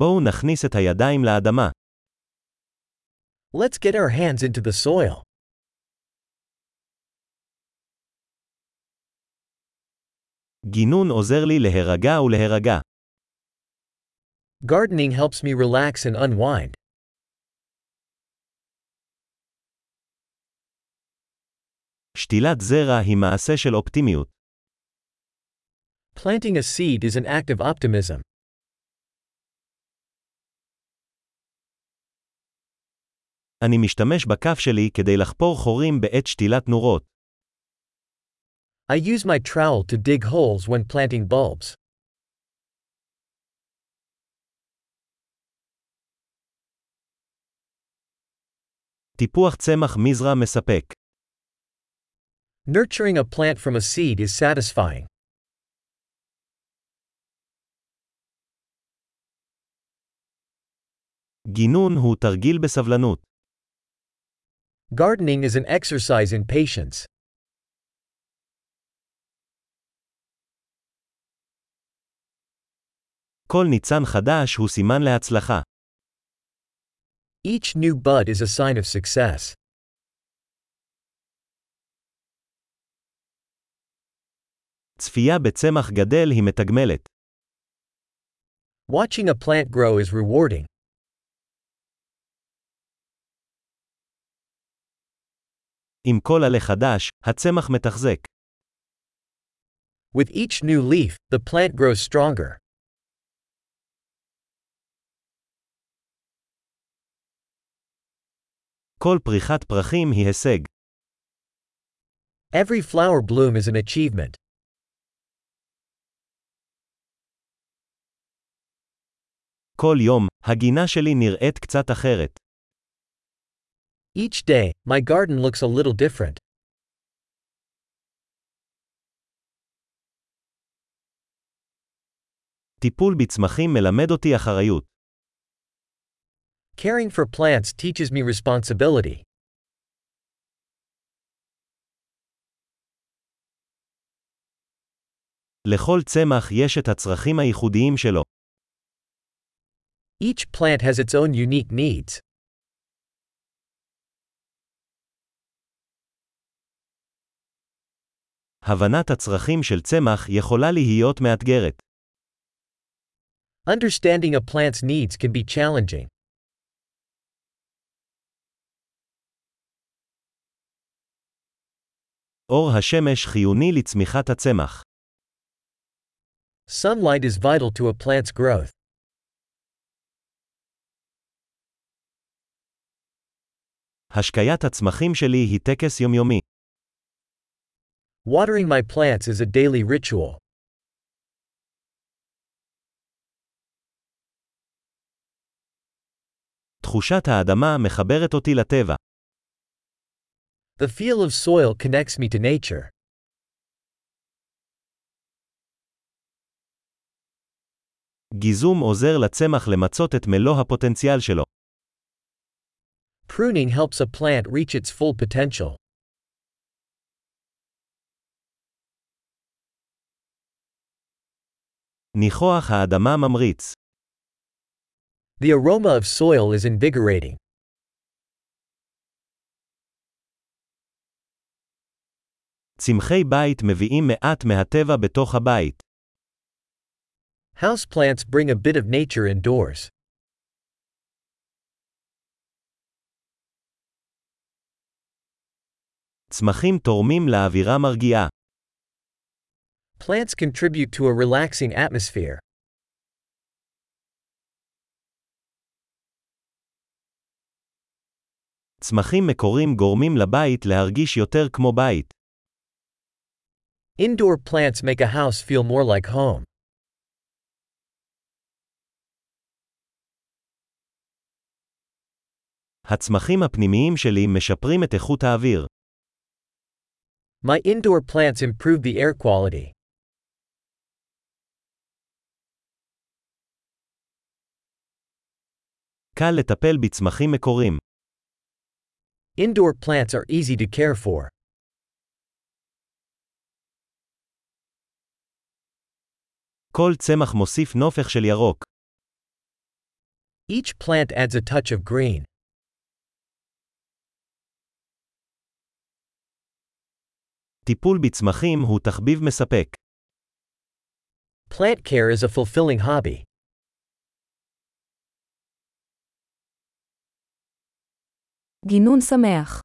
בואו נכניס את הידיים לאדמה. Let's get our hands into the soil. גינון עוזר לי להירגע ולהירגע. Gardening helps me relax and unwind. שתילת זרע היא מעשה של אופטימיות. Planting a seed is an act of optimism. אני משתמש בכף שלי כדי לחפור חורים בעת שתילת נורות. I use my trowel to dig holes when planting bulbs. טיפוח צמח מזרע מספק. Nurturing a plant from a seed is satisfying. גינון הוא תרגיל בסבלנות. Gardening is an exercise in patience. כל ניצן חדש הוא סימן להצלחה. Each new bud is a sign of success. צפייה בצמח גדל היא מתגמלת. Watching a plant grow is rewarding. עם כל עלה חדש, הצמח מתחזק. With each new leaf, the plant grows stronger. כל פריחת פרחים היא הישג. Every flower bloom is an achievement. כל יום, הגינה שלי נראית קצת אחרת. Each day, my garden looks a little different. טיפול בצמחים מלמד אותי אחריות. Caring for plants teaches me responsibility. לכל צמח יש את הצרכים הייחודיים שלו. Each plant has its own unique needs. הבנת הצרכים של צמח יכולה להיות מאתגרת. Understanding a plant's needs can be challenging. אור השמש חיוני לצמיחת הצמח. Sunlight is vital to a plant's growth. השקיית הצמחים שלי היא טקס יומיומי. Watering my plants is a daily ritual. תחושת האדמה מחברת אותי לטבע. The feel of soil connects me to nature. גיזום עוזר לצמח למצות את מלוא הפוטנציאל שלו. Pruning helps a plant reach its full potential. ניחוח האדמה ממריץ. The aroma of soil is invigorating. צמחי בית מביאים מעט מהטבע בתוך הבית. Houseplants bring a bit of nature indoors. צמחים תורמים לאווירה מרגיעה. Plants contribute to a relaxing atmosphere. צמחים מקורים גורמים לבית להרגיש יותר כמו בית. Indoor plants make a house feel more like home. הצמחים הפנימיים שלי משפרים את איכות האוויר. My indoor plants improve the air quality. קל לטפל בצמחים מקורים. Indoor plants are easy to care for. כל צמח מוסיף נופך של ירוק. Each plant adds a touch of green. טיפול בצמחים הוא תחביב מספק. Plant care is a fulfilling hobby. גינון שמח.